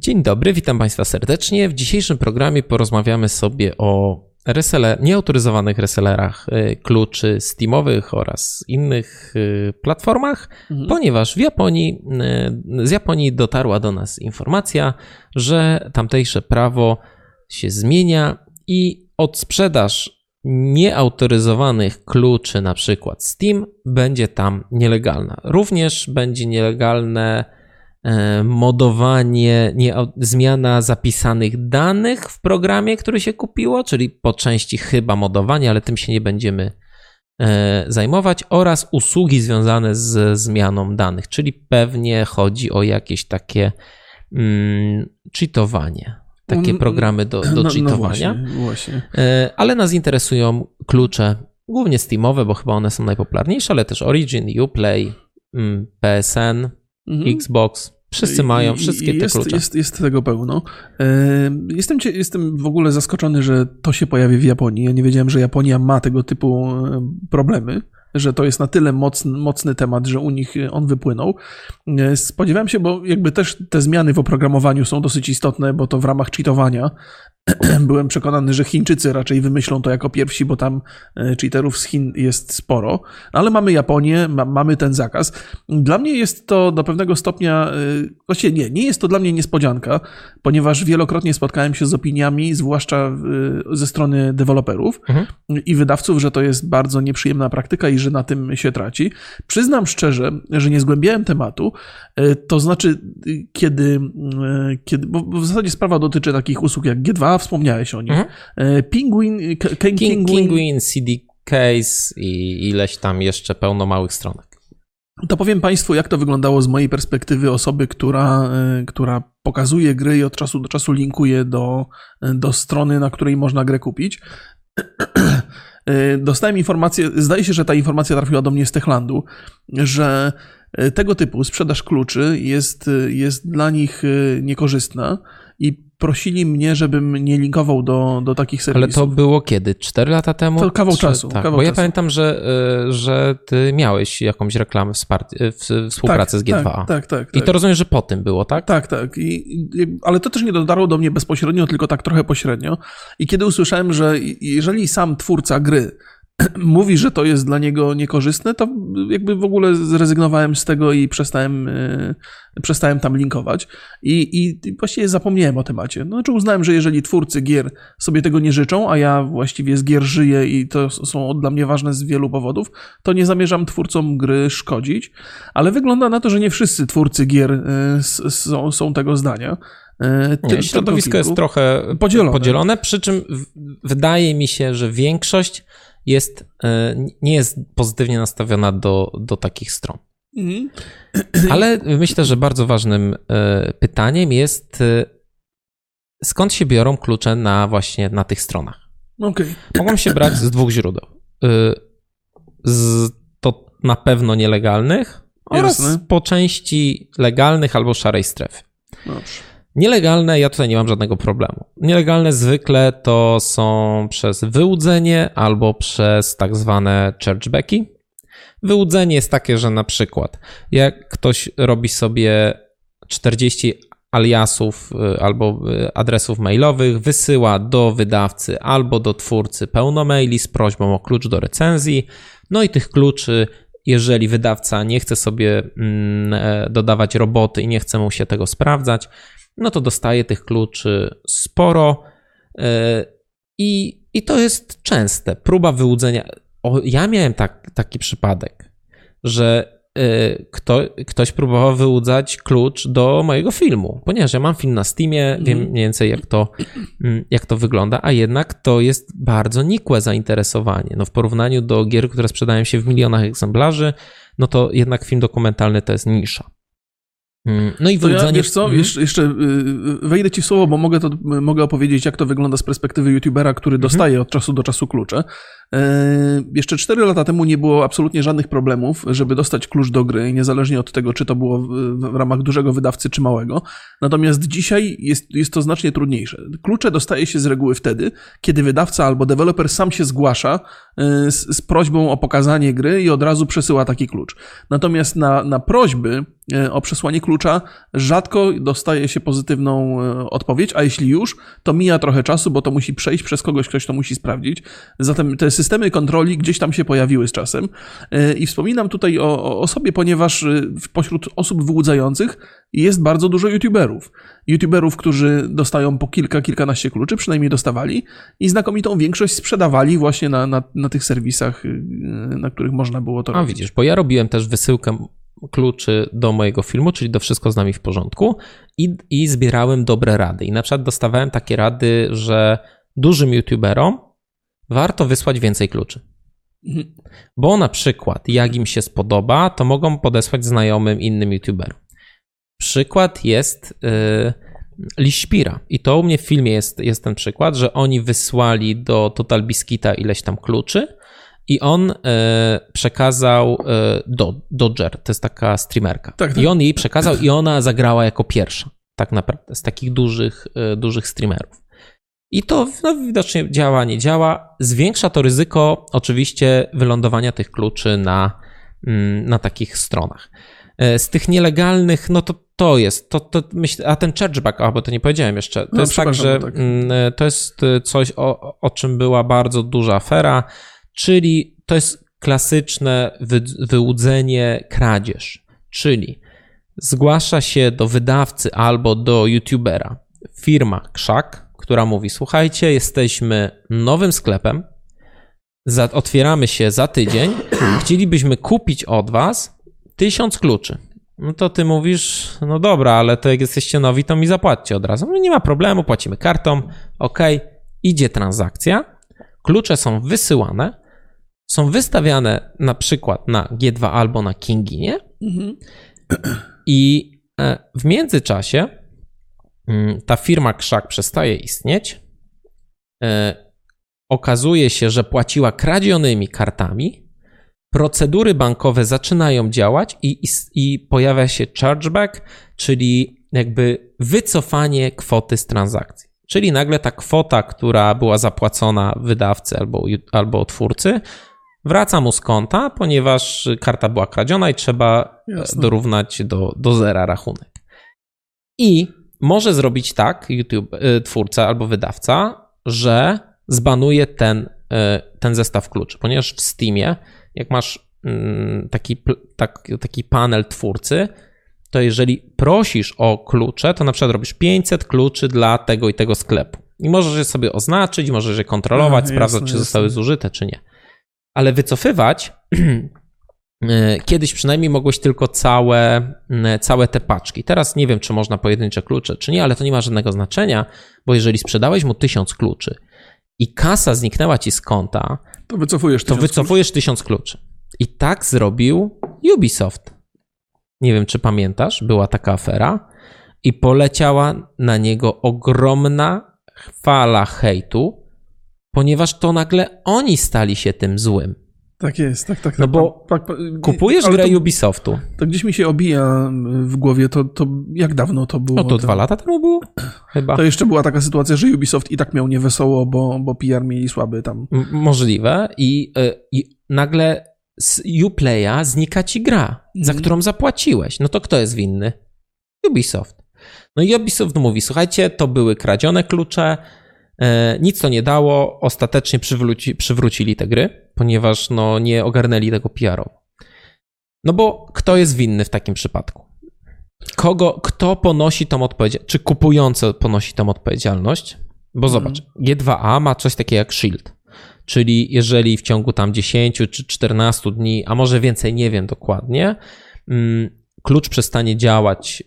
Dzień dobry, witam Państwa serdecznie. W dzisiejszym programie porozmawiamy sobie o reseller, nieautoryzowanych resellerach y, kluczy Steamowych oraz innych y, platformach, mhm. ponieważ w Japonii, y, z Japonii dotarła do nas informacja, że tamtejsze prawo się zmienia i odsprzedaż nieautoryzowanych kluczy, na przykład Steam, będzie tam nielegalna. Również będzie nielegalne modowanie, nie, zmiana zapisanych danych w programie, który się kupiło, czyli po części chyba modowanie, ale tym się nie będziemy e, zajmować, oraz usługi związane z zmianą danych, czyli pewnie chodzi o jakieś takie mm, cheatowanie. Takie mm, programy do, do no, cheatowania. No właśnie, właśnie. E, ale nas interesują klucze, głównie Steamowe, bo chyba one są najpopularniejsze, ale też Origin, Uplay, mm, PSN, mhm. Xbox. Wszyscy mają wszystkie jest, te klucze. Jest, jest tego pełno. Jestem, jestem w ogóle zaskoczony, że to się pojawi w Japonii. Ja nie wiedziałem, że Japonia ma tego typu problemy że to jest na tyle mocny, mocny temat, że u nich on wypłynął. Spodziewałem się, bo jakby też te zmiany w oprogramowaniu są dosyć istotne, bo to w ramach cheatowania byłem przekonany, że Chińczycy raczej wymyślą to jako pierwsi, bo tam e, cheaterów z Chin jest sporo, ale mamy Japonię, ma, mamy ten zakaz. Dla mnie jest to do pewnego stopnia, właściwie nie, nie jest to dla mnie niespodzianka, ponieważ wielokrotnie spotkałem się z opiniami, zwłaszcza ze strony deweloperów mhm. i wydawców, że to jest bardzo nieprzyjemna praktyka i że na tym się traci. Przyznam szczerze, że nie zgłębiałem tematu, to znaczy, kiedy, kiedy bo w zasadzie sprawa dotyczy takich usług jak G2, wspomniałeś o nim. Mhm. E, Penguin, King, King, Penguin, CD Case i ileś tam jeszcze pełno małych stronek. To powiem Państwu, jak to wyglądało z mojej perspektywy osoby, która, e, która pokazuje gry i od czasu do czasu linkuje do, do strony, na której można grę kupić. E, dostałem informację, zdaje się, że ta informacja trafiła do mnie z Techlandu, że tego typu sprzedaż kluczy jest, jest dla nich niekorzystna i prosili mnie, żebym nie linkował do, do takich serwisów. Ale to było kiedy? Cztery lata temu? To kawał czasu. Tak, kawał bo ja pamiętam, że, y, że ty miałeś jakąś reklamę wsparty, w współpracy tak, z G2A. Tak, tak, tak. I to tak. rozumiem, że po tym było, tak? Tak, tak. I, ale to też nie dotarło do mnie bezpośrednio, tylko tak trochę pośrednio. I kiedy usłyszałem, że jeżeli sam twórca gry mówi, że to jest dla niego niekorzystne, to jakby w ogóle zrezygnowałem z tego i przestałem, yy, przestałem tam linkować. I, I właściwie zapomniałem o temacie. No, znaczy uznałem, że jeżeli twórcy gier sobie tego nie życzą, a ja właściwie z gier żyję i to są dla mnie ważne z wielu powodów, to nie zamierzam twórcom gry szkodzić. Ale wygląda na to, że nie wszyscy twórcy gier yy, są, są tego zdania. Ty, nie, środowisko jest trochę podzielone. podzielone, przy czym wydaje mi się, że większość jest, e, nie jest pozytywnie nastawiona do, do takich stron. Mhm. Ale myślę, że bardzo ważnym e, pytaniem jest, e, skąd się biorą klucze na właśnie na tych stronach. Okay. Mogą się brać z dwóch źródeł. Z to na pewno nielegalnych Jasne. oraz po części legalnych albo szarej strefy. Dobrze. Nielegalne, ja tutaj nie mam żadnego problemu. Nielegalne zwykle to są przez wyłudzenie albo przez tak zwane chargebacki. Wyłudzenie jest takie, że na przykład jak ktoś robi sobie 40 aliasów y, albo y, adresów mailowych, wysyła do wydawcy albo do twórcy pełno maili z prośbą o klucz do recenzji. No i tych kluczy, jeżeli wydawca nie chce sobie mm, e, dodawać roboty i nie chce mu się tego sprawdzać, no to dostaje tych kluczy sporo e, i, i to jest częste. Próba wyłudzenia. O, ja miałem tak, taki przypadek, że e, kto, ktoś próbował wyłudzać klucz do mojego filmu, ponieważ ja mam film na Steamie, wiem mhm. mniej więcej jak to, mm, jak to wygląda, a jednak to jest bardzo nikłe zainteresowanie. No w porównaniu do gier, które sprzedają się w milionach egzemplarzy, no to jednak film dokumentalny to jest nisza. Mm, no i wyłudzanie... Ja, wiesz co, mhm. jeszcze, jeszcze y, wejdę ci w słowo, bo mogę, to, mogę opowiedzieć, jak to wygląda z perspektywy youtubera, który mhm. dostaje od czasu do czasu klucze. E, jeszcze 4 lata temu nie było absolutnie żadnych problemów, żeby dostać klucz do gry, niezależnie od tego, czy to było w, ramach dużego wydawcy, czy małego. Natomiast dzisiaj jest, jest to znacznie trudniejsze. Klucze dostaje się z reguły wtedy, kiedy wydawca albo deweloper sam się zgłasza e, z, z prośbą o pokazanie gry i od razu przesyła taki klucz. Natomiast na, na prośby o przesłanie klucza, rzadko dostaje się pozytywną e, odpowiedź, a jeśli już, to mija trochę czasu, bo to musi przejść przez kogoś, ktoś to musi sprawdzić. Zatem te systemy kontroli gdzieś tam się pojawiły z czasem. I wspominam tutaj o, o sobie, ponieważ pośród osób wyłudzających jest bardzo dużo YouTuberów. YouTuberów, którzy dostają po kilka, kilkanaście kluczy, przynajmniej dostawali, i znakomitą większość sprzedawali właśnie na, na, na tych serwisach, na których można było to A robić. widzisz, bo ja robiłem też wysyłkę kluczy do mojego filmu, czyli do Wszystko z nami w porządku i, i zbierałem dobre rady. I na przykład dostawałem takie rady, że dużym YouTuberom warto wysłać więcej kluczy. Mhm. Bo na przykład, jak im się spodoba, to mogą podesłać znajomym innym YouTuberom. Przykład jest yy, Liśpira. I to u mnie w filmie jest, jest ten przykład, że oni wysłali do Total Biscuita ileś tam kluczy i on e, przekazał e, do, Dodger, to jest taka streamerka. Tak, tak. I on jej przekazał i ona zagrała jako pierwsza, tak naprawdę, z takich dużych, e, dużych streamerów. I to no, widocznie działa, nie działa. Zwiększa to ryzyko oczywiście wylądowania tych kluczy na, mm, na takich stronach. E, z tych nielegalnych, no to to jest, to, to myślę, a ten chargeback, a bo to nie powiedziałem jeszcze, to no, jest tak, że tak. Mm, e, to jest coś, o, o czym była bardzo duża afera czyli to jest klasyczne wy, wyłudzenie kradzież, czyli zgłasza się do wydawcy albo do youtubera firma Krzak, która mówi: Słuchajcie, jesteśmy nowym sklepem, za, otwieramy się za tydzień, chcielibyśmy kupić od was tysiąc kluczy. No to ty mówisz, no dobra, ale to jak jesteście nowi, to mi zapłaćcie od razu. No nie ma problemu, płacimy kartą, ok, idzie transakcja, klucze są wysyłane, są wystawiane na przykład na G2 albo na Kinginie mhm. i e, w międzyczasie mm, ta firma Krzak przestaje istnieć. E, okazuje się, że płaciła kradzionymi kartami. Procedury bankowe zaczynają działać i, i, i pojawia się chargeback, czyli jakby wycofanie kwoty z transakcji. Czyli nagle ta kwota, która była zapłacona wydawcy albo, albo twórcy, wraca mu z konta, ponieważ karta była kradziona i trzeba Jasne. dorównać do, do zera rachunek. I może zrobić tak YouTube, y, twórca albo wydawca, że zbanuje ten, y, ten zestaw kluczy, ponieważ w Steamie, jak masz mm, taki, tak, taki panel twórcy, to jeżeli prosisz o klucze, to na przykład robisz 500 kluczy dla tego i tego sklepu. I możesz je sobie oznaczyć, możesz je kontrolować, no, sprawdzać, jasne, czy zostały jasne. zużyte, czy nie ale wycofywać e, kiedyś przynajmniej mogłeś tylko całe, całe te paczki. Teraz nie wiem, czy można pojedyncze klucze, czy nie, ale to nie ma żadnego znaczenia, bo jeżeli sprzedałeś mu tysiąc kluczy i kasa zniknęła ci z konta, to wycofujesz to wycofujesz kluczy. tysiąc kluczy. I tak zrobił Ubisoft. Nie wiem, czy pamiętasz, była taka afera i poleciała na niego ogromna fala hejtu, ponieważ to nagle oni stali się tym złym. Tak jest, tak, tak. No tak, bo tak, tak, kupujesz grę to, Ubisoftu. To gdzieś mi się obija w głowie, to, to jak dawno to było? No to dwa lata temu było? Chyba. To jeszcze była taka sytuacja, że Ubisoft i tak miał niewesoło, bo, bo PR mieli słaby tam. M możliwe i, y, i nagle z Uplaya znika ci gra, mm. za mhm. którą zapłaciłeś. No to kto jest winny? Ubisoft. No i Ubisoft mówi, słuchajcie, to były kradzione klucze, nic to nie dało, ostatecznie przywróci, przywrócili te gry, ponieważ no, nie ogarnęli tego PR-u. No bo kto jest winny w takim przypadku? Kogo, kto ponosi tą odpowiedzialność? Czy kupujący ponosi tą odpowiedzialność? Bo mhm. zobacz, G2A ma coś takiego jak Shield. Czyli jeżeli w ciągu tam 10 czy 14 dni, a może więcej, nie wiem dokładnie, mm, klucz przestanie działać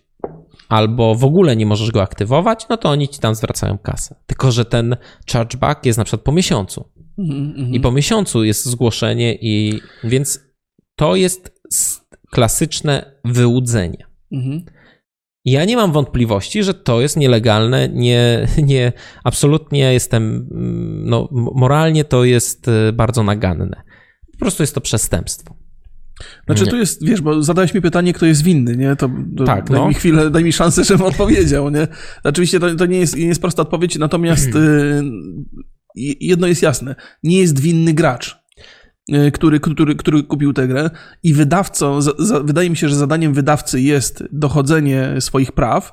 albo w ogóle nie możesz go aktywować, no to oni ci tam zwracają kasę. Tylko, że ten chargeback jest na przykład po miesiącu. Mm -hmm. I po miesiącu jest zgłoszenie, i więc to jest klasyczne wyłudzenie. Mm -hmm. Ja nie mam wątpliwości, że to jest nielegalne, nie, nie, absolutnie jestem, no, moralnie to jest e, bardzo naganne. Po prostu jest to przestępstwo. Znaczy, nie. tu jest, wiesz, bo zadałeś mi pytanie, kto jest winny, nie? To, to tak, daj no. mi chwilę, daj mi szansę, żebym odpowiedział, nie? Oczywiście to, to nie, jest, nie jest prosta odpowiedź, natomiast y, jedno jest jasne. Nie jest winny gracz. e, który, który, który kupił tę grę i wydawcą, za, za, wydaje mi się, że zadaniem wydawcy jest dochodzenie swoich praw,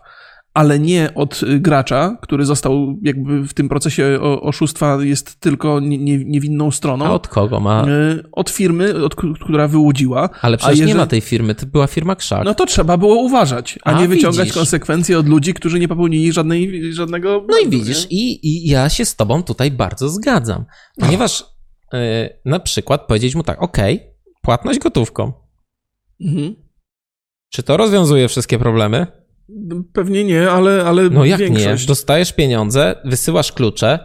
ale nie od y, gracza, który został jakby w tym procesie oszustwa jest tylko niewinną stroną. A od kogo ma? Y, od firmy, od, która wyłudziła. Ale przecież jeżeli... nie ma tej firmy, to była firma Krzak. No to trzeba było uważać, a, a nie wyciągać widzisz. konsekwencji od ludzi, którzy nie popełnili żadnej, żadnego... No i widzisz, i, i ja się z tobą tutaj bardzo zgadzam, ponieważ yy, na przykład powiedzieć mu tak, ok, płatność gotówką. Mhm. Czy to rozwiązuje wszystkie problemy? Pewnie nie, ale, ale No jak większość. nie? Dostajesz pieniądze, wysyłasz klucze,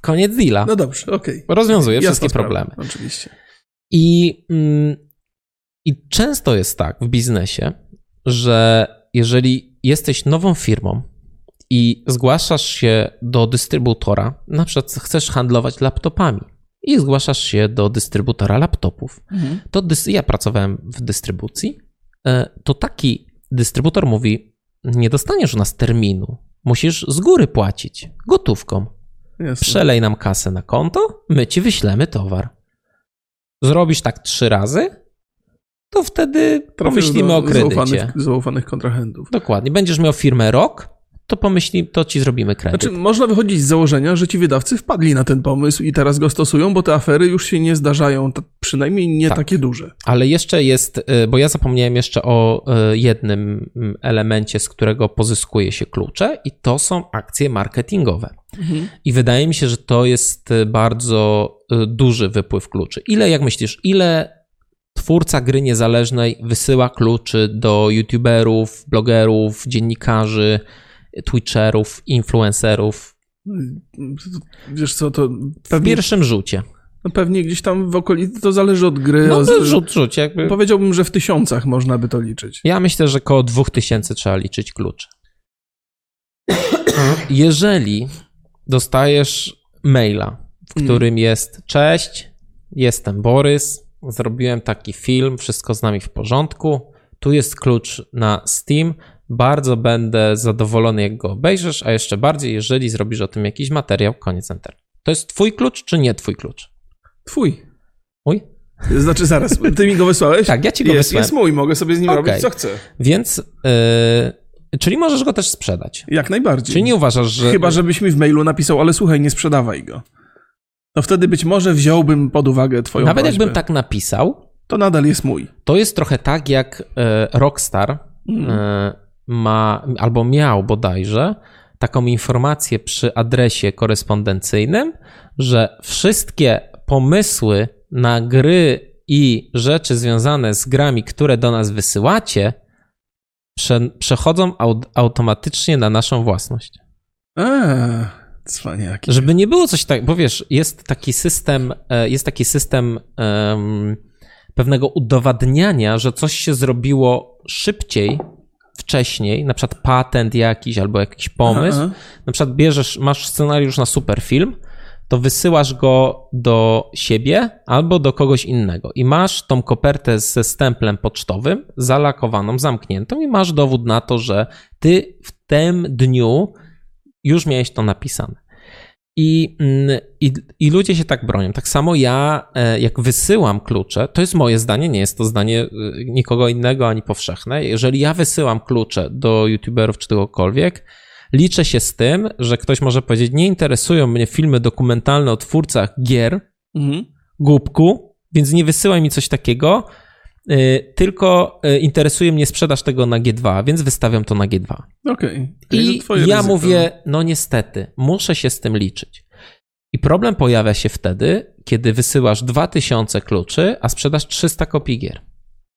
koniec deala. No dobrze, okej. Okay. Rozwiązuje Jasna wszystkie sprawa, problemy. Oczywiście. I, mm, I często jest tak w biznesie, że jeżeli jesteś nową firmą i zgłaszasz się do dystrybutora, na przykład chcesz handlować laptopami i zgłaszasz się do dystrybutora laptopów, mhm. to dys- ja pracowałem w dystrybucji, e, to taki dystrybutor mówi: Nie dostaniesz u nas terminu, musisz z góry płacić gotówką. Jasne. Przelej nam kasę na konto, my ci wyślemy towar. Zrobisz tak trzy razy, to wtedy Trafisz pomyślimy o kredycie. Zaufanych, zaufanych kontrahentów. Dokładnie. Będziesz miał firmę rok, to pomyśli, to ci zrobimy kredyt. Znaczy, można wychodzić z założenia, że ci wydawcy wpadli na ten pomysł i teraz go stosują, bo te afery już się nie zdarzają, przynajmniej nie tak. takie duże. Ale jeszcze jest, y, bo ja zapomniałem jeszcze o y, jednym mm, elemencie, z którego pozyskuje się klucze, i to są akcje marketingowe. Mhm. I wydaje mi się, że to jest y, bardzo duży wypływ kluczy. Ile, jak myślisz, ile twórca gry niezależnej wysyła kluczy do youtuberów, blogerów, dziennikarzy, twitcherów, influencerów. Wiesz co, to pewnie... W pierwszym rzucie. No pewnie gdzieś tam w okolicy, to zależy od gry. No to rzut, rzut. Jakby... Powiedziałbym, że w tysiącach można by to liczyć. Ja myślę, że około dwóch tysięcy trzeba liczyć klucz. Jeżeli dostajesz maila, w mm. którym jest cześć, jestem Borys, zrobiłem taki film, wszystko z nami w porządku, tu jest klucz na Steam, bardzo będę zadowolony, jak go obejrzysz, a jeszcze bardziej, jeżeli zrobisz o tym jakiś materiał, koniec enter. To jest twój klucz, czy nie twój klucz? Twój. Mój? Znaczy zaraz, ty mi go wysłałeś? tak, ja ci go jest, wysłałem. Jest mój, mogę sobie z nim okay. robić co chcę. Więc, yy, czyli możesz go też sprzedać. Jak najbardziej. Czyli nie uważasz, że... Chyba, żebyś mi w mailu napisał, ale słuchaj, nie sprzedawaj go. To wtedy być może wziąłbym pod uwagę twoją Nawet prośbę. jakbym tak napisał... To nadal jest mój. To jest trochę tak, jak e, Rockstar... Mm. E, ma, albo miał bodajże, taką informację przy adresie korespondencyjnym, że wszystkie pomysły na gry i rzeczy związane z grami, które do nas wysyłacie, prze, przechodzą aut, automatycznie na naszą własność. Eee, cwaniaki. Żeby nie było coś tak, bo wiesz, jest taki system, e, jest taki system um, pewnego udowadniania, że coś się zrobiło szybciej wcześniej, na przykład patent jakiś albo jakiś pomysł, aha, aha. na przykład bierzesz, masz scenariusz na super film, to wysyłasz go do siebie albo do kogoś innego i masz tą kopertę ze stemplem pocztowym, zalakowaną, zamkniętą i masz dowód na to, że ty w tym dniu już miałeś to napisane. I, mm, i, I ludzie się tak bronią. Tak samo ja, e, jak wysyłam klucze, to jest moje zdanie, nie jest to zdanie e, nikogo innego ani powszechne. Jeżeli ja wysyłam klucze do YouTuberów czy kogokolwiek, liczę się z tym, że ktoś może powiedzieć: Nie interesują mnie filmy dokumentalne o twórcach gier, mhm. głupku, więc nie wysyłaj mi coś takiego. Y, tylko y, interesuje mnie sprzedaż tego na G2, więc wystawiam to na G2. Okej. Okay. I ja ryzyko. mówię, no niestety, muszę się z tym liczyć. I problem pojawia się wtedy, kiedy wysyłasz 2000 kluczy, a sprzedasz 300 kopii gier.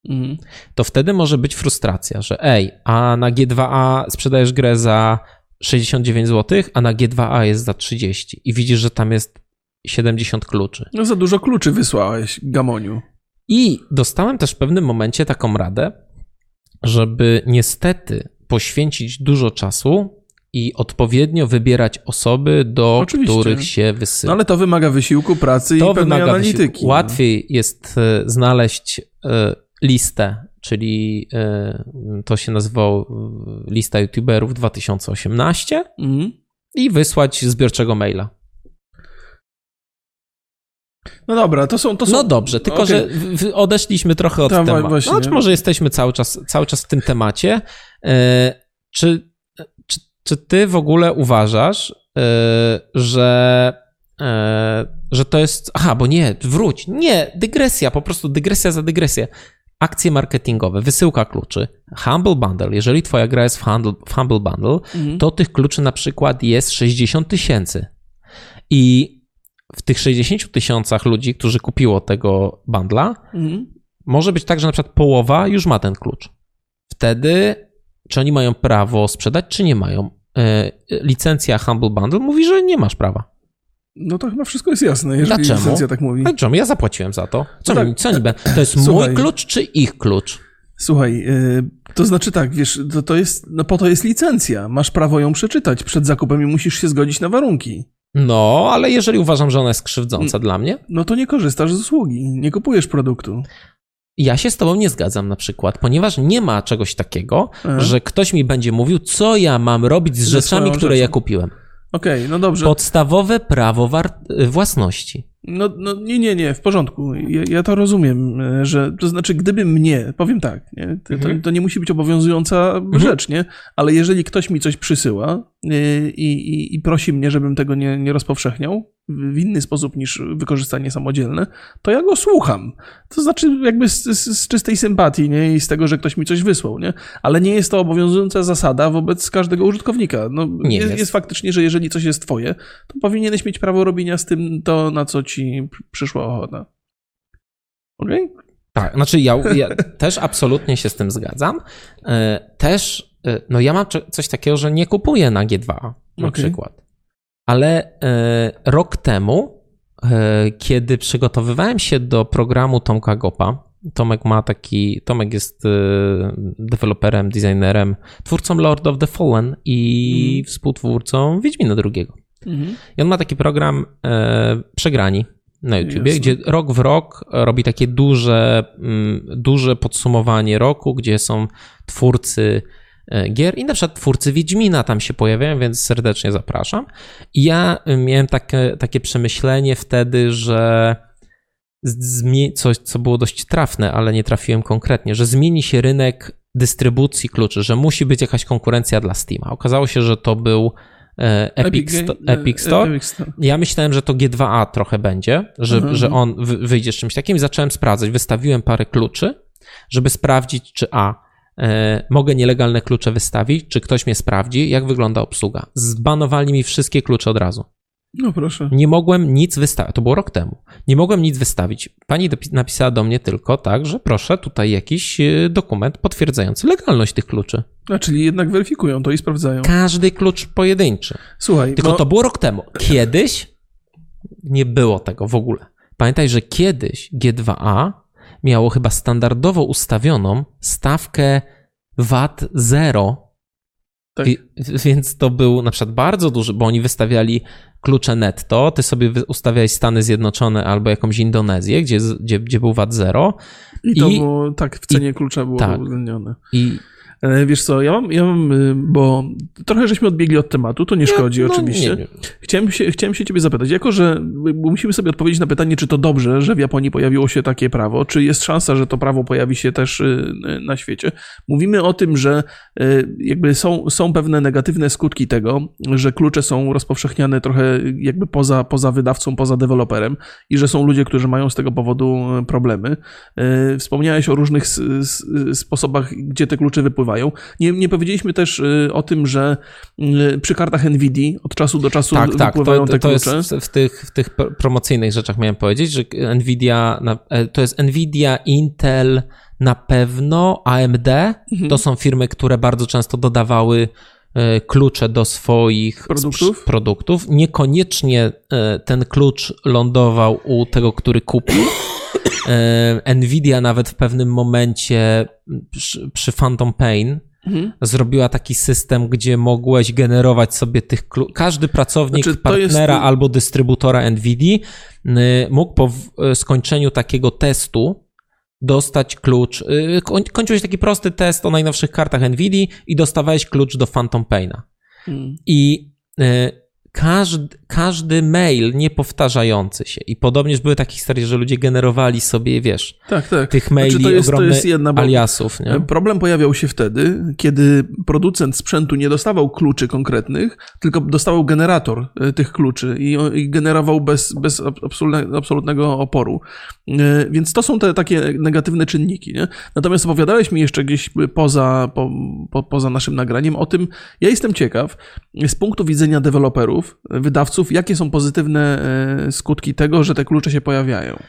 Mhm. To wtedy może być frustracja, że ej, a na G2A sprzedajesz grę za 69 zł, a na G2A jest za 30 i widzisz, że tam jest 70 kluczy. No za dużo kluczy wysłałeś, Gamoniu. I dostałem też w pewnym momencie taką radę, żeby niestety poświęcić dużo czasu i odpowiednio wybierać osoby, do Oczywiście. których się wysyła. No ale to wymaga wysiłku, pracy to i pewnej analityki. Wysiłku. Łatwiej jest e, znaleźć e, listę, czyli e, to się nazywało lista youtuberów 2018 mm. i wysłać zbiorczego maila. No dobra, to są... To są... No dobrze, tylko okay. że odeszliśmy trochę od to tematu. Właśnie, no, może jesteśmy cały czas, cały czas w tym temacie. E, czy, czy, czy ty w ogóle uważasz, e, że e, że to jest. Aha, bo nie, wróć. Nie, dygresja, po prostu dygresja za dygresję. Akcje marketingowe, wysyłka kluczy, Humble Bundle. Jeżeli twoja gra jest w Humble, w humble Bundle, mhm. to tych kluczy na przykład jest 60 tysięcy. I w tych 60 tysiącach ludzi, którzy kupiło tego bundla, mhm. może być tak, że na przykład połowa już ma ten klucz. Wtedy, czy oni mają prawo sprzedać, czy nie mają? E, licencja Humble Bundle mówi, że nie masz prawa. No to chyba wszystko jest jasne, jeżeli Dlaczego? licencja tak mówi. Dlaczego? Ja zapłaciłem za to. Co, no tak. co niby? To jest Słuchaj, mój klucz czy ich klucz? Słuchaj, yy, to znaczy tak, wiesz, to, to jest, no po to jest licencja. Masz prawo ją przeczytać przed zakupem i musisz się zgodzić na warunki. No, ale jeżeli uważam, że ona jest krzywdząca dla mnie. No to nie korzystasz z usługi, nie kupujesz produktu. Ja się z tobą nie zgadzam na przykład, ponieważ nie ma czegoś takiego, e? że ktoś mi będzie mówił, co ja mam robić z rzeczami, które rzeczą. ja kupiłem. Okej, okay, no dobrze. Podstawowe prawo własności. No, no nie, nie, nie, w porządku. Ja, ja, to rozumiem, e, że to znaczy, gdyby mnie, powiem tak, nie, to, mhm. to, nie musi być obowiązująca mhm. rzecz, nie? Ale jeżeli ktoś mi coś przysyła e, i, i, i prosi mnie, żebym tego nie, nie rozpowszechniał, w inny sposób niż wykorzystanie samodzielne, to ja go słucham. To znaczy jakby z, z, z, czystej sympatii, nie? I z tego, że ktoś mi coś wysłał, nie? Ale nie jest to obowiązująca zasada wobec każdego użytkownika. No, nie jest, jest faktycznie, że jeżeli coś jest twoje, to powinieneś mieć prawo robienia z tym to, na co ci przyszła ochota. Okej? Okay? Tak, znaczy ja, ja też absolutnie się z tym zgadzam. E, też, e, no ja mam coś takiego, że nie kupuję na G2 na okay. przykład ale e, rok temu, kiedy przygotowywałem się do programu Tomka Gopa, Tomek ma taki, Tomek jest deweloperem, designerem, twórcą Lord of the Fallen i mm. współtwórcą Wiedźmina Mm. I on ma taki program Przegrani na YouTubie, Jasne. gdzie rok w rok robi takie duże, mm, duże podsumowanie roku, gdzie są twórcy E, gier i na przykład twórcy Wiedźmina tam się pojawiają, więc serdecznie zapraszam. I ja miałem takie, takie przemyślenie wtedy, że coś, co było dość trafne, ale nie trafiłem konkretnie, że zmieni się rynek dystrybucji kluczy, że musi być jakaś konkurencja dla Steama. Okazało się, że to był e, Epic, Epic, Epic, Store. Epic Store. Ja myślałem, że to G2A trochę będzie, że, mhm. że on wyjdzie z czymś takim zacząłem sprawdzać. Wystawiłem parę kluczy, żeby sprawdzić, czy A E, mogę nielegalne klucze wystawić, czy ktoś mnie sprawdzi, jak wygląda obsługa. Zbanowali mi wszystkie klucze od razu. No proszę. Nie mogłem nic wystawić. To było rok temu. Nie mogłem nic wystawić. Pani napisała do mnie tylko tak, że proszę tutaj jakiś e, dokument potwierdzający legalność tych kluczy. A czyli jednak weryfikują to i sprawdzają. Każdy klucz pojedynczy. Słuchaj. Tylko no... to było rok temu. Kiedyś nie było tego w ogóle. Pamiętaj, że kiedyś G2A miało chyba standardowo ustawioną stawkę VAT 0. Tak. I, więc to był na przykład bardzo duży, bo oni wystawiali klucze netto, ty sobie ustawiałeś Stany Zjednoczone albo jakąś Indonezję, gdzie, gdzie, gdzie był VAT 0. I to I, było, tak, w cenie i, klucza było tak, uwzględnione. I wiesz co, ja mam, ja mam, y, bo trochę żeśmy odbiegli od tematu, to nie szkodzi no, oczywiście. Nie. Chciałem, się, chciałem się ciebie zapytać, jako że musimy sobie odpowiedzieć na pytanie, czy to dobrze, że w Japonii pojawiło się takie prawo, czy jest szansa, że to prawo pojawi się też y, na świecie. Mówimy o tym, że y, jakby są, są pewne negatywne skutki tego, że klucze są rozpowszechniane trochę jakby poza, poza wydawcą, poza deweloperem i że są ludzie, którzy mają z tego powodu problemy. Wspomniałeś o różnych sposobach, gdzie te klucze wypływają nie, nie powiedzieliśmy też y, o tym, że y, przy kartach NVIDIA od czasu do czasu tak, tak wypływają to, te klucze. To jest w tych, w tych promocyjnych rzeczach miałem powiedzieć, że NVIDIA, e, to jest NVIDIA, Intel, na pewno AMD, mhm. to są firmy, które bardzo często dodawały e, klucze do swoich produktów. produktów. Niekoniecznie e, ten klucz lądował u tego, który kupił. E, Nvidia nawet w pewnym momencie przy, przy Phantom Pain mhm. zrobiła taki system, gdzie mogłeś generować sobie tych każdy pracownik znaczy, partnera jest... albo dystrybutora Nvidia mógł po skończeniu takiego testu dostać klucz. Y, kończyłeś taki prosty test o najnowszych kartach Nvidia i dostawałeś klucz do Phantom Paina. Mhm. I y, każdy, każdy mail niepowtarzający się. I podobnież były takie historie, że ludzie generowali sobie, wiesz, tak, tak. tych maili znaczy to jest, to jest jedna, aliasów. Nie? Problem pojawiał się wtedy, kiedy producent sprzętu nie dostawał kluczy konkretnych, tylko dostawał generator e, tych kluczy i, i generował bez, bez absolutnego oporu. E, więc to są te takie negatywne czynniki. Nie? Natomiast opowiadałeś mi jeszcze gdzieś poza, po, po, poza naszym nagraniem o tym, ja jestem ciekaw z punktu widzenia deweloperów, wydawców, jakie są pozytywne e, skutki tego, że te klucze się pojawiają.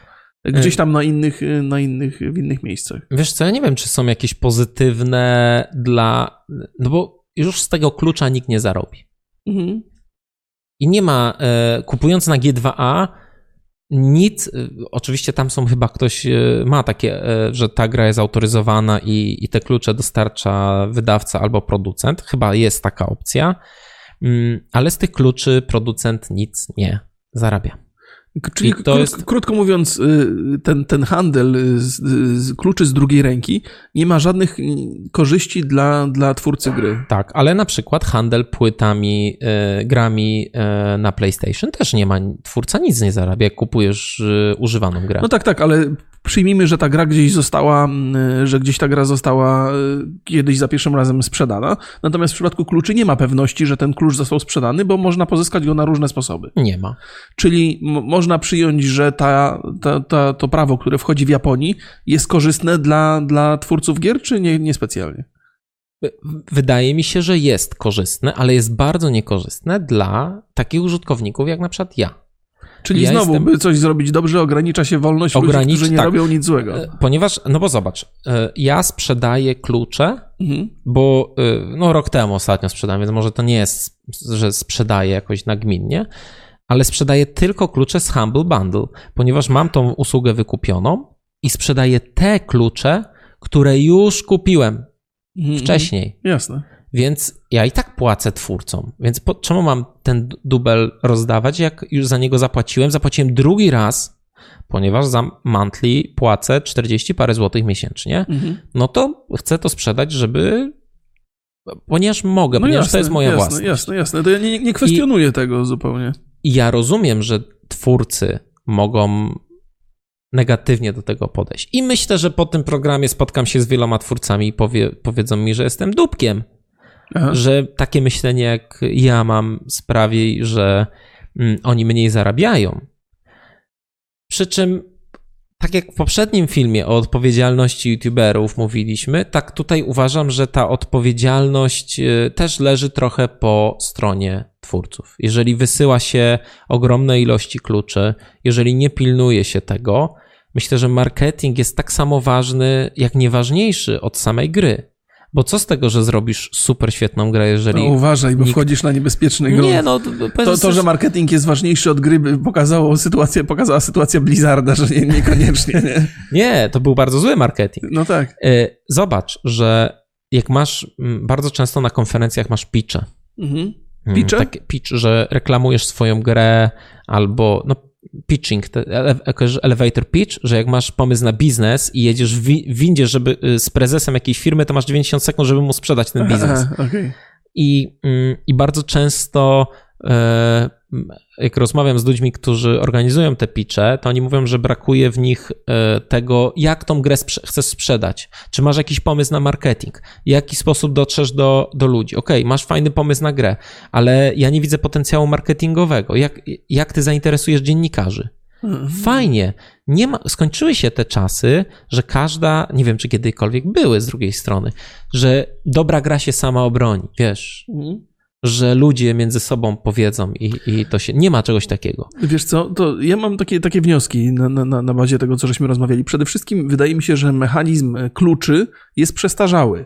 Gdzieś tam na innych, na innych, w innych miejscach. Wiesz co, ja nie wiem, czy są jakieś pozytywne dla. No bo już z tego klucza nikt nie zarobi. Mhm. I nie ma, e, kupując na G2A, nic, e, oczywiście tam są chyba ktoś ma takie, że ta gra jest autoryzowana i, i te klucze dostarcza wydawca albo producent. Chyba jest taka opcja. Mm, ale z tych kluczy producent nic nie zarabia. Czyli krótko, jest... krótko mówiąc, y, ten, ten handel z, z, kluczy z drugiej ręki nie ma żadnych korzyści dla, dla twórcy gry. Tak, ale na przykład handel płytami, y, grami y, na PlayStation też nie ma, twórca nic nie zarabia, jak kupujesz używaną grę. No tak, tak, ale przyjmijmy, że ta gra gdzieś została, że gdzieś ta gra została kiedyś za pierwszym razem sprzedana. Natomiast w przypadku kluczy nie ma pewności, że ten klucz został sprzedany, bo można pozyskać go na różne sposoby. Nie ma. Czyli można przyjąć, że ta, ta, ta, to prawo, które wchodzi w Japonii, jest korzystne dla, dla twórców gier, czy nie, niespecjalnie? Wydaje mi się, że jest korzystne, ale jest bardzo niekorzystne dla takich użytkowników jak na przykład ja. Czyli ja znowu, jestem... by coś zrobić dobrze, ogranicza się wolność Ogranicz... ludzi, którzy nie tak. robią nic złego. E, ponieważ, no bo zobacz, e, ja sprzedaję klucze, mhm. bo e, no rok temu ostatnio sprzedałem, więc może to nie jest, że sprzedaję jakoś nagminnie, ale sprzedaję tylko klucze z Humble Bundle, ponieważ mam tą usługę wykupioną i sprzedaję te klucze, które już kupiłem mhm. wcześniej. Jasne. Więc ja i tak płacę twórcom. Więc po, czemu mam ten dubel rozdawać, jak już za niego zapłaciłem? Zapłaciłem drugi raz, ponieważ za monthly płacę 40 parę złotych miesięcznie. Mhm. No to chcę to sprzedać, żeby ponieważ mogę, no ponieważ jasne, to jest moja jasne, własność. Jasne, jasne. To ja nie, nie kwestionuję I, tego zupełnie. Ja rozumiem, że twórcy mogą negatywnie do tego podejść. I myślę, że po tym programie spotkam się z wieloma twórcami i powie, powiedzą mi, że jestem dupkiem. Aha. że takie myślenie jak ja mam sprawi, że mm, oni mniej zarabiają. Przy czym, tak jak w poprzednim filmie o odpowiedzialności YouTuberów mówiliśmy, tak tutaj uważam, że ta odpowiedzialność y, też leży trochę po stronie twórców. Jeżeli wysyła się ogromne ilości kluczy, jeżeli nie pilnuje się tego, myślę, że marketing jest tak samo ważny, jak nieważniejszy od samej gry. Bo co z tego, że zrobisz super świetną grę, jeżeli. No uważaj, bo nikt... wchodzisz na niebezpieczny grunt. Nie, no. To, to, że marketing jest ważniejszy od gry, pokazało sytuację, pokazała sytuacja Blizzarda, że nie, niekoniecznie, nie? nie, to był bardzo zły marketing. No tak. E, zobacz, że jak masz, bardzo często na konferencjach masz pitche. Mhm. Pitche? Tak, pitch, że reklamujesz swoją grę albo, no pitching, elevator pitch, że jak masz pomysł na biznes i jedziesz w windzie, żeby y, z prezesem jakiejś firmy, to masz 90 sekund, żeby mu sprzedać ten biznes. Aha, okay. I, mm, I bardzo często e, jak rozmawiam z ludźmi, którzy organizują te pitche, to oni mówią, że brakuje w nich e, tego, jak tą grę sprze chcesz sprzedać. Czy masz jakiś pomysł na marketing? W jaki sposób dotrzesz do, do ludzi? Ok, masz fajny pomysł na grę, ale ja nie widzę potencjału marketingowego. Jak, jak ty zainteresujesz dziennikarzy? Mhm. Fajnie. Nie ma, skończyły się te czasy, że każda, nie wiem czy kiedykolwiek były z drugiej strony, że dobra gra się sama obroni, wiesz. Mhm że ludzie między sobą powiedzą i, i to się. Nie ma czegoś takiego. Wiesz co, to ja mam takie, takie wnioski na, na, na bazie tego, co żeśmy rozmawiali. Przede wszystkim wydaje mi się, że mechanizm kluczy jest przestarzały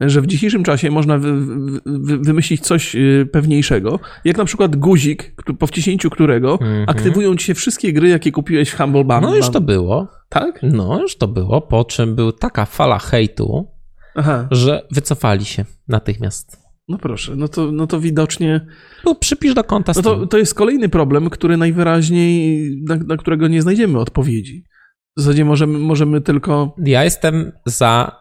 że w dzisiejszym czasie można wy, wy, wymyślić coś y, pewniejszego, jak na przykład guzik, po wciśnięciu którego mm -hmm. aktywują ci się wszystkie gry, jakie kupiłeś w Humble Bundle. No już to było. Tak? No już to było, po czym był taka fala hejtu, Aha. że wycofali się natychmiast. No proszę, no to, no to widocznie. No, przypisz do konta. No to, to jest kolejny problem, który najwyraźniej, na, na którego nie znajdziemy odpowiedzi. W zasadzie możemy, możemy tylko. Ja jestem za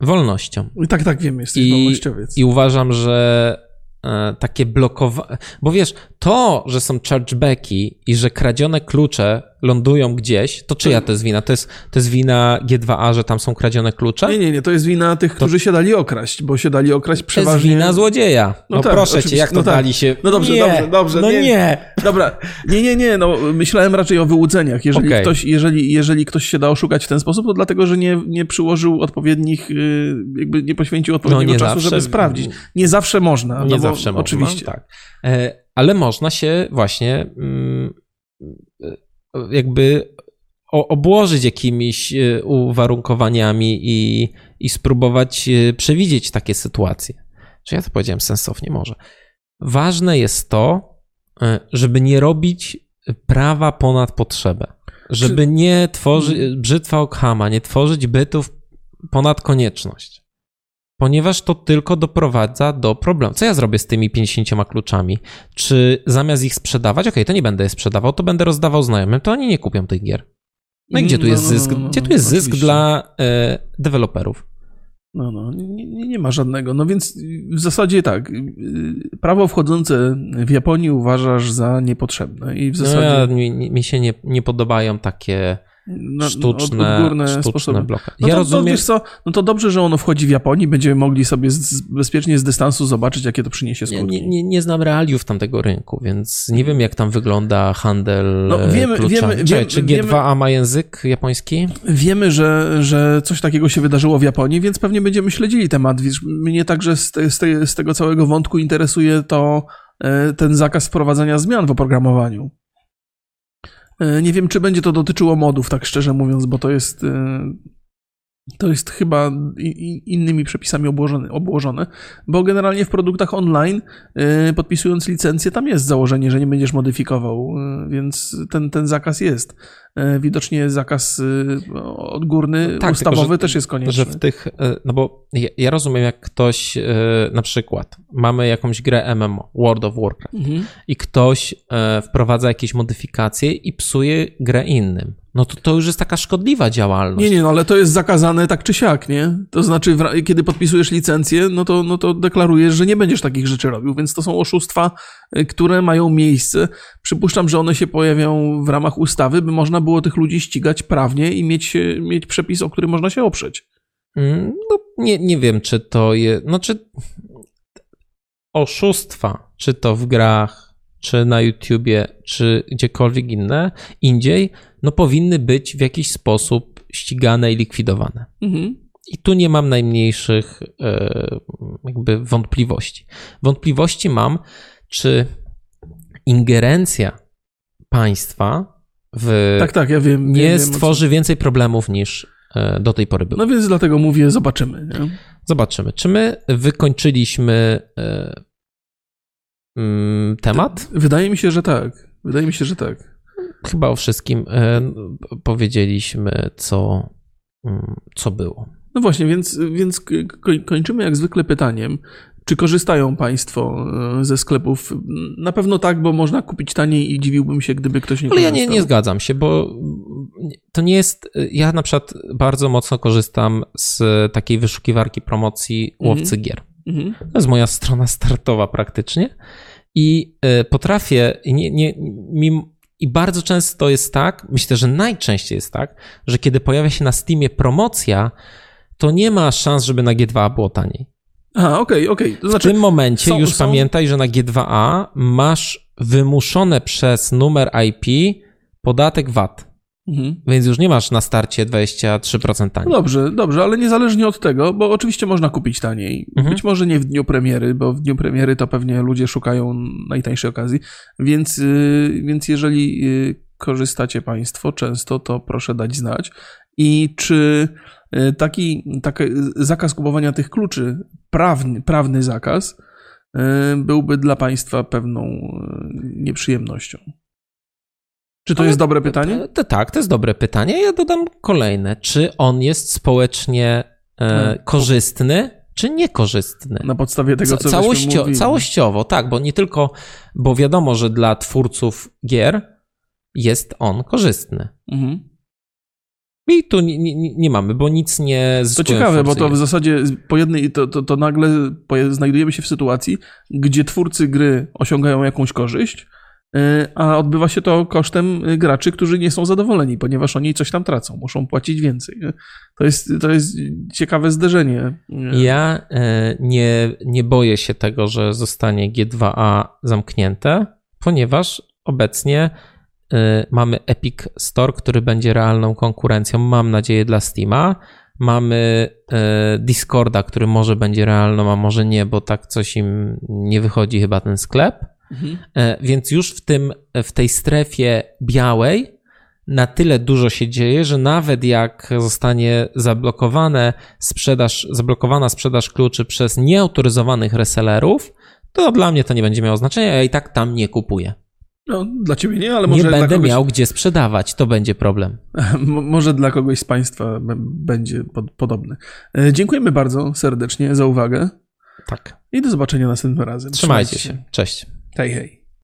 wolnością. I tak, tak, wiem, jesteś I, wolnościowiec. I uważam, że e, takie blokowanie. Bo wiesz, to, że są chargebacki i że kradzione klucze lądują gdzieś, to czyja to jest wina? To jest, to jest wina G2A, że tam są kradzione klucze? Nie, nie, nie, to jest wina tych, którzy to... się dali okraść, bo się dali okraść przeważnie... To jest wina złodzieja. No, no tak, proszę cię, jak to no tak. dali się... No dobrze, nie, dobrze, dobrze. No nie. nie. Dobra, nie, nie, nie, no myślałem raczej o wyłudzeniach. Jeżeli, okay. ktoś, jeżeli, jeżeli ktoś się da oszukać w ten sposób, to dlatego, że nie, nie przyłożył odpowiednich, y, jakby nie poświęcił odpowiedniego no, czasu, zawsze, żeby sprawdzić. Nie zawsze można. Nie no zawsze można. Oczywiście. Tak. E, ale można się właśnie mm, jakby obłożyć jakimiś e, uwarunkowaniami i, i spróbować e, przewidzieć takie sytuacje. Czy ja to powiedziałem sensownie? Może. Ważne jest to, e, żeby nie robić prawa ponad potrzebę. Żeby nie tworzyć, brzytwa Okhama, nie tworzyć bytów ponad konieczność ponieważ to tylko doprowadza do problemu. Co ja zrobię z tymi 50 kluczami? Czy zamiast ich sprzedawać, ok, to nie będę je sprzedawał, to będę rozdawał znajomym, to oni nie kupią tych gier. No i gdzie tu jest zysk? Gdzie tu jest zysk dla e, deweloperów? No, no, nie, nie, ma żadnego. No więc w zasadzie tak, prawo wchodzące w Japonii uważasz za niepotrzebne i w zasadzie... No mi, mi się nie, nie podobają takie no, sztuczne, odgórne sztuczne sposoby. bloka. No ja to, rozumiem. To, co, no to dobrze, że ono wchodzi w Japonii, będziemy mogli sobie z, bezpiecznie z dystansu zobaczyć, jakie to przyniesie skutki. Nie, nie, nie znam realiów tamtego rynku, więc nie wiem, jak tam wygląda handel no, wiemy, kluczami. Wiemy, Czekaj, czy G2A wiemy, ma język japoński? Wiemy, że, że coś takiego się wydarzyło w Japonii, więc pewnie będziemy śledzili temat. Mnie także z, te, z, te, z tego całego wątku interesuje to e, ten zakaz wprowadzania zmian w oprogramowaniu. E, nie wiem, czy będzie to dotyczyło modów, tak szczerze mówiąc, bo to jest e, to jest chyba innymi przepisami obłożone, obłożone, bo generalnie w produktach online, y, podpisując licencję, tam jest założenie, że nie będziesz modyfikował, więc ten, ten zakaz jest. Y, widocznie zakaz odgórny, no tak, ustawowy tylko, że, też jest konieczny. Że w tych, no bo ja, ja, rozumiem, jak ktoś, na przykład, mamy jakąś grę MMO, World of Warcraft, mhm. i ktoś wprowadza jakieś modyfikacje i psuje grę innym no to to już jest taka szkodliwa działalność. Nie, nie, no ale to jest zakazane tak czy siak, nie? To znaczy, kiedy podpisujesz licencję, no to, no to deklarujesz, że nie będziesz takich rzeczy robił, więc to są oszustwa, y, które mają miejsce. Przypuszczam, że one się pojawią w ramach ustawy, by można było tych ludzi ścigać prawnie i mieć, mieć przepis, o który można się oprzeć. Mm, no, nie, nie wiem, czy to jest. No, czy oszustwa, czy to w grach, czy na YouTubie, czy gdziekolwiek inne, indziej, no powinny być w jakiś sposób ścigane i likwidowane. Mhm. I tu nie mam najmniejszych e, jakby wątpliwości. Wątpliwości mam, czy ingerencja państwa w tak, tak, ja wiem, nie wiem, stworzy więcej problemów niż e, do tej pory było. No więc dlatego mówię, zobaczymy. Nie? Zobaczymy. Czy my wykończyliśmy e, mm, temat? Wydaje mi się, że tak. Wydaje mi się, że tak chyba o wszystkim e, powiedzieliśmy, co, mm, co było. No właśnie, więc, więc kończymy jak zwykle pytaniem. Czy korzystają Państwo e, ze sklepów? Na pewno tak, bo można kupić taniej i dziwiłbym się, gdyby ktoś nie korzystał. Ale ja nie, nie zgadzam się, bo to nie jest. Ja na przykład bardzo mocno korzystam z takiej wyszukiwarki promocji łowcy mm -hmm. gier. -hmm. To jest moja strona startowa praktycznie. I e, potrafię, nie, nie, mimo, i bardzo często jest tak, myślę, że najczęściej jest tak, że kiedy pojawia się na Steamie promocja, to nie ma szans, żeby na G2A było taniej. A, okej, okay, okej. Okay. Znaczy, w tym momencie są, już są... pamiętaj, że na G2A masz wymuszone przez numer IP podatek VAT. Mhm. Więc już nie masz na starcie 23% taniej. No dobrze, dobrze, ale niezależnie od tego, bo oczywiście można kupić taniej. Mhm. Być może nie w dniu premiery, bo w dniu premiery to pewnie ludzie szukają najtańszej okazji. Więc, yy, więc jeżeli yy, korzystacie Państwo często, to proszę dać znać. I czy taki, taki zakaz kupowania tych kluczy, prawny, prawny zakaz, yy, byłby dla Państwa pewną nieprzyjemnością? Czy to Ale jest dobre pytanie? To, to, tak, to jest dobre pytanie. Ja dodam kolejne. Czy on jest społecznie e, korzystny, czy niekorzystny? Na podstawie tego, co Całościo, Całościowo, tak, bo nie tylko, bo wiadomo, że dla twórców gier jest on korzystny. Mhm. I tu nie, nie, nie mamy, bo nic nie To ciekawe, bo to w zasadzie po jednej, to, to, to nagle znajdujemy się w sytuacji, gdzie twórcy gry osiągają jakąś korzyść, E, a odbywa się to kosztem graczy, którzy nie są zadowoleni, ponieważ oni coś tam tracą, muszą płacić więcej. To jest, to jest ciekawe zderzenie. Ja e, nie, nie boję się tego, że zostanie G2A zamknięte, ponieważ obecnie mamy Epic Store, który będzie realną konkurencją, mam nadzieję, dla Steama. Mamy Discorda, który może będzie realną, a może nie, bo tak coś im nie wychodzi chyba ten sklep. Mhm. Więc już w, tym, w tej strefie białej na tyle dużo się dzieje, że nawet jak zostanie zablokowane sprzedaż, zablokowana sprzedaż kluczy przez nieautoryzowanych resellerów, to dla mnie to nie będzie miało znaczenia, ja i tak tam nie kupuję. No, dla ciebie nie, ale może. Nie będę kogoś... miał gdzie sprzedawać, to będzie problem. może dla kogoś z Państwa będzie pod, podobny. E, dziękujemy bardzo serdecznie za uwagę. Tak. I do zobaczenia następnym razem. Trzymajcie, Trzymajcie się. Cześć. Hej, hej.